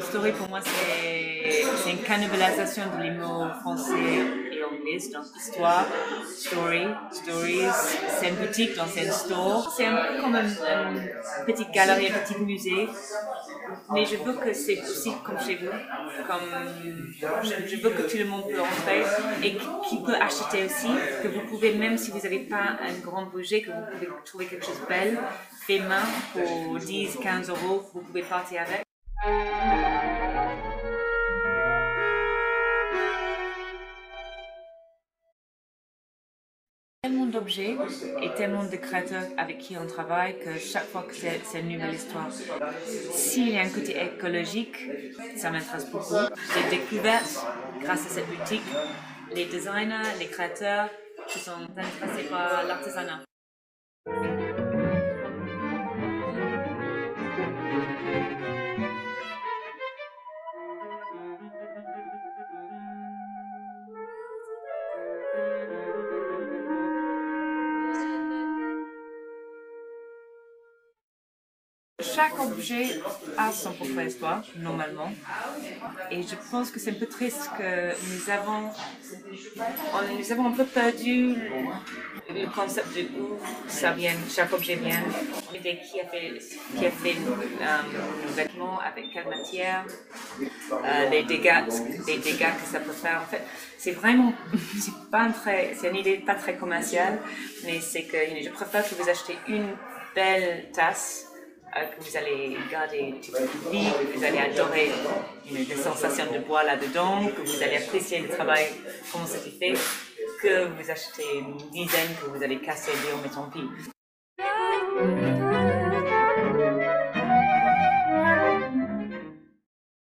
Story pour moi c'est une cannibalisation de mots français anglais, donc histoire, story, stories, c'est une boutique, c'est une store. C'est un peu comme une, petite galerie, un petit musée, mais je veux que c'est aussi comme chez vous, comme je, veux que tout le monde peut rentrer et qui peut acheter aussi, que vous pouvez même si vous n'avez pas un grand budget, que vous pouvez trouver quelque chose de belle, fait main pour 10, 15 euros, vous pouvez partir avec. Tellement d'objets et tellement de créateurs avec qui on travaille que chaque fois que c'est une nouvelle histoire. S'il y a un côté écologique, ça m'intéresse beaucoup. J'ai découvert, grâce à cette boutique, les designers, les créateurs qui sont intéressés par l'artisanat. Chaque objet a son propre histoire, normalement. Et je pense que c'est un peu triste que nous avons, nous avons un peu perdu le concept de où ça vient, chaque objet vient, l'idée qui a fait, qui a fait euh, le vêtement, avec quelle matière, euh, les dégâts, les dégâts que ça peut faire. En fait, c'est vraiment, c'est c'est une idée pas très commerciale, mais c'est que je préfère que vous achetez une belle tasse euh, que vous allez garder toute votre vie, que vous allez adorer une, des sensations de bois là-dedans, que vous allez apprécier le travail, comment ça fait, que vous achetez une dizaine que vous allez casser dire mais tant pis.